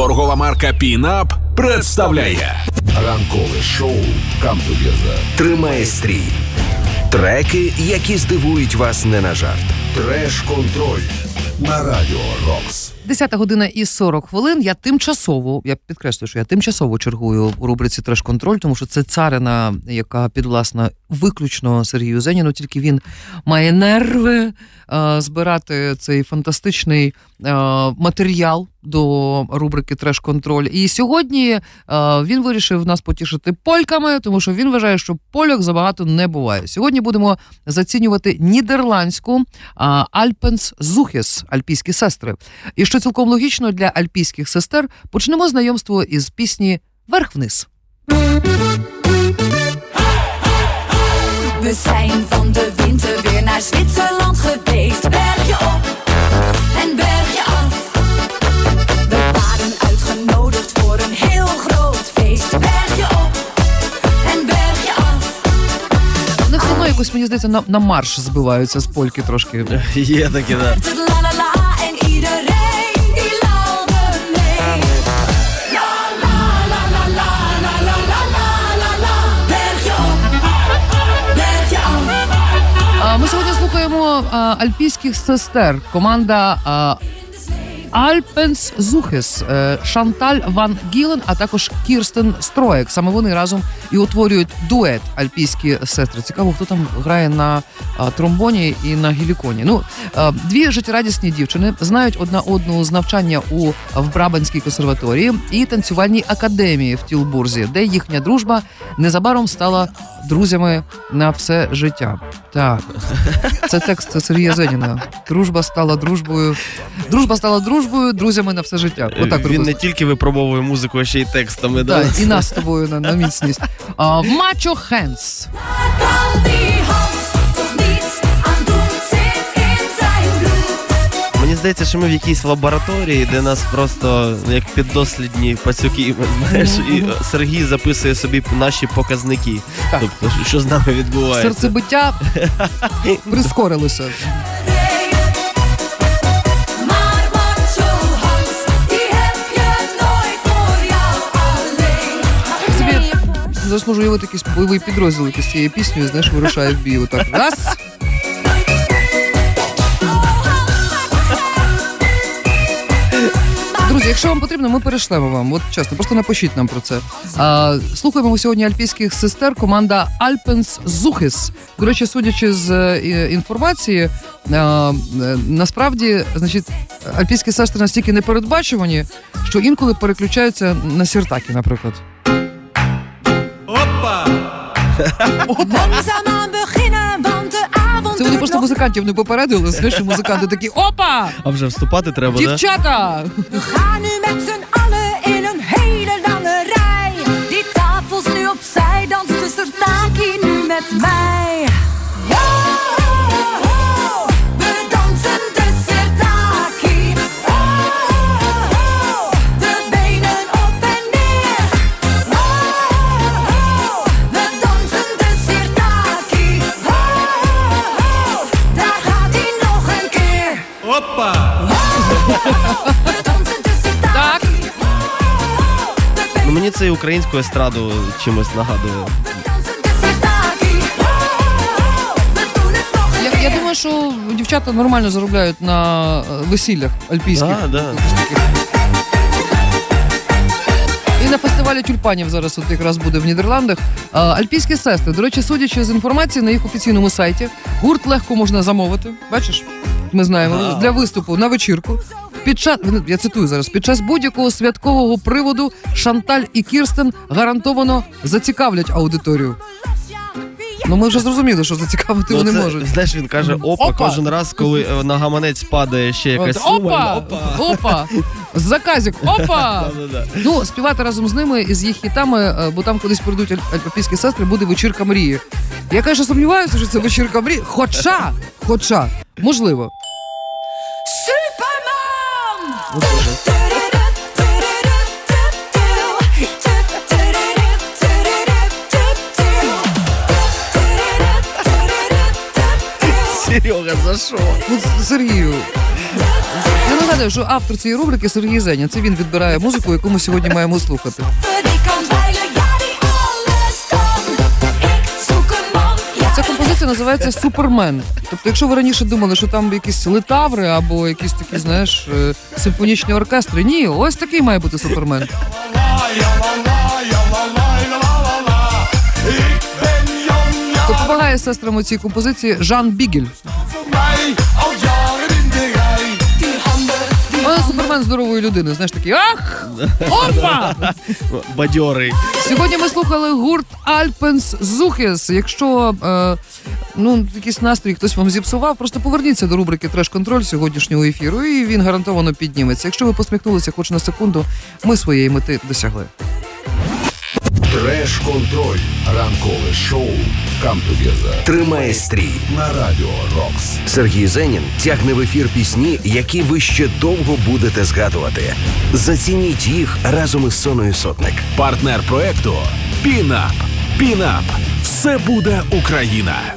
Торгова марка Пінап представляє Ранкове шоу «Камтугеза». Тримає стрій. Треки, які здивують вас не на жарт. Треш-контроль на Радіо Рокс. 10 година і 40 хвилин. Я тимчасово, я підкреслюю, що я тимчасово чергую у рубриці Треш-контроль, тому що це царина, яка підвласна виключно Сергію Зеніну. Тільки він має нерви е, збирати цей фантастичний е, матеріал до рубрики Треш-контроль. І сьогодні е, він вирішив нас потішити польками, тому що він вважає, що польок забагато не буває. Сьогодні будемо зацінювати нідерландську Альпенс Зухіс, альпійські сестри. І що цілком логічно для альпійських сестер, почнемо знайомство із пісні Верх-вниз. We zijn van мені здається, на на марш збиваються з польки трошки. Є таке, да. Ми сьогодні слухаємо альпійських сестер. Команда Альпенс Зухес, е, Шанталь Ван Гілен, а також Кірстен Строєк. Саме вони разом і утворюють дует альпійські сестри. Цікаво, хто там грає на тромбоні і на гіліконі. Ну, дві життєрадісні дівчини знають одна одну з навчання у в Брабанській консерваторії і танцювальній академії в Тілбурзі, де їхня дружба незабаром стала друзями на все життя. Так, це текст Сергія Зеніна. Дружба стала дружбою. Дружба стала дружбою, друзями на все життя. Отак Він не тільки випробовує музику, а ще й текстами. Да? І нас з тобою на, на міцність. А, Мачо Хенс. Мені здається, що ми в якійсь лабораторії, де нас просто як піддослідні пацюки, знаєш, і Сергій записує собі наші показники. Тобто, що з нами відбувається. Серцебиття прискорилося. Зараз можу уявити якийсь бойовий підрозділ, який з цією піснею, знаєш, вирушає в бій. Отак. Раз. Друзі, якщо вам потрібно, ми перешлемо вам. От чесно, просто напишіть нам про це. А, слухаємо сьогодні альпійських сестер. Команда Альпенс Зухис. До речі, судячи з е, інформації, а, е, насправді, значить, альпійські сестри настільки непередбачувані, що інколи переключаються на сіртаки, наприклад. Langzaamaan beginnen, want de avond Це вони просто музикантів не попередили. Знаєш, що музиканти такі опа! А вже вступати треба? Да? Дівчата! We nu met z'n Це і українську естраду чимось нагадує. Я, я думаю, що дівчата нормально заробляють на е, весіллях альпійських. Да, да. І на фестивалі тюльпанів зараз от якраз буде в Нідерландах. А, Альпійські сестри. До речі, судячи з інформації на їх офіційному сайті, гурт легко можна замовити. Бачиш? Ми знаємо для виступу на вечірку. Під час я цитую зараз: під час будь-якого святкового приводу Шанталь і Кірстен гарантовано зацікавлять аудиторію. Ну ми вже зрозуміли, що зацікавити Ну, вони це, можуть. Знаєш, він каже опа, Опа. кожен раз, коли е, на гаманець падає ще якась От, сума. опа! Опа! Заказик! Опа! Ну, співати разом з ними і з їх хітами, е, бо там колись прийдуть аль- альпійські сестри, буде вечірка мрії. Я каже, сумніваюся, що це вечірка мрії. Хоча, хоча, можливо. Серега, за що? Ну, Сергію. Я нагадаю, Нагадую, що автор цієї рубрики Сергій Зеня. Це він відбирає музику, яку ми сьогодні маємо слухати. Композиція називається Супермен. Тобто, якщо ви раніше думали, що там якісь литаври або якісь такі, знаєш, е, симфонічні оркестри, ні, ось такий має бути супермен. Допомагає сестрам у цій композиції Жан Бігель. Супермен здорової людини, знаєш такий ах! Опа! Бадьорий. Сьогодні ми слухали гурт Альпенс Зухес. Якщо е, ну якийсь настрій хтось вам зіпсував, просто поверніться до рубрики Треш-контроль сьогоднішнього ефіру, і він гарантовано підніметься. Якщо ви посміхнулися хоч на секунду, ми своєї мети досягли. Треш-контроль. Ранкове шоу «Come Together» Тримає стрій. на Радіо Рокс. Сергій Зенін тягне в ефір пісні, які ви ще довго будете згадувати. Зацініть їх разом із Соною Сотник. Партнер проекту Пінап. Пінап. Все буде Україна.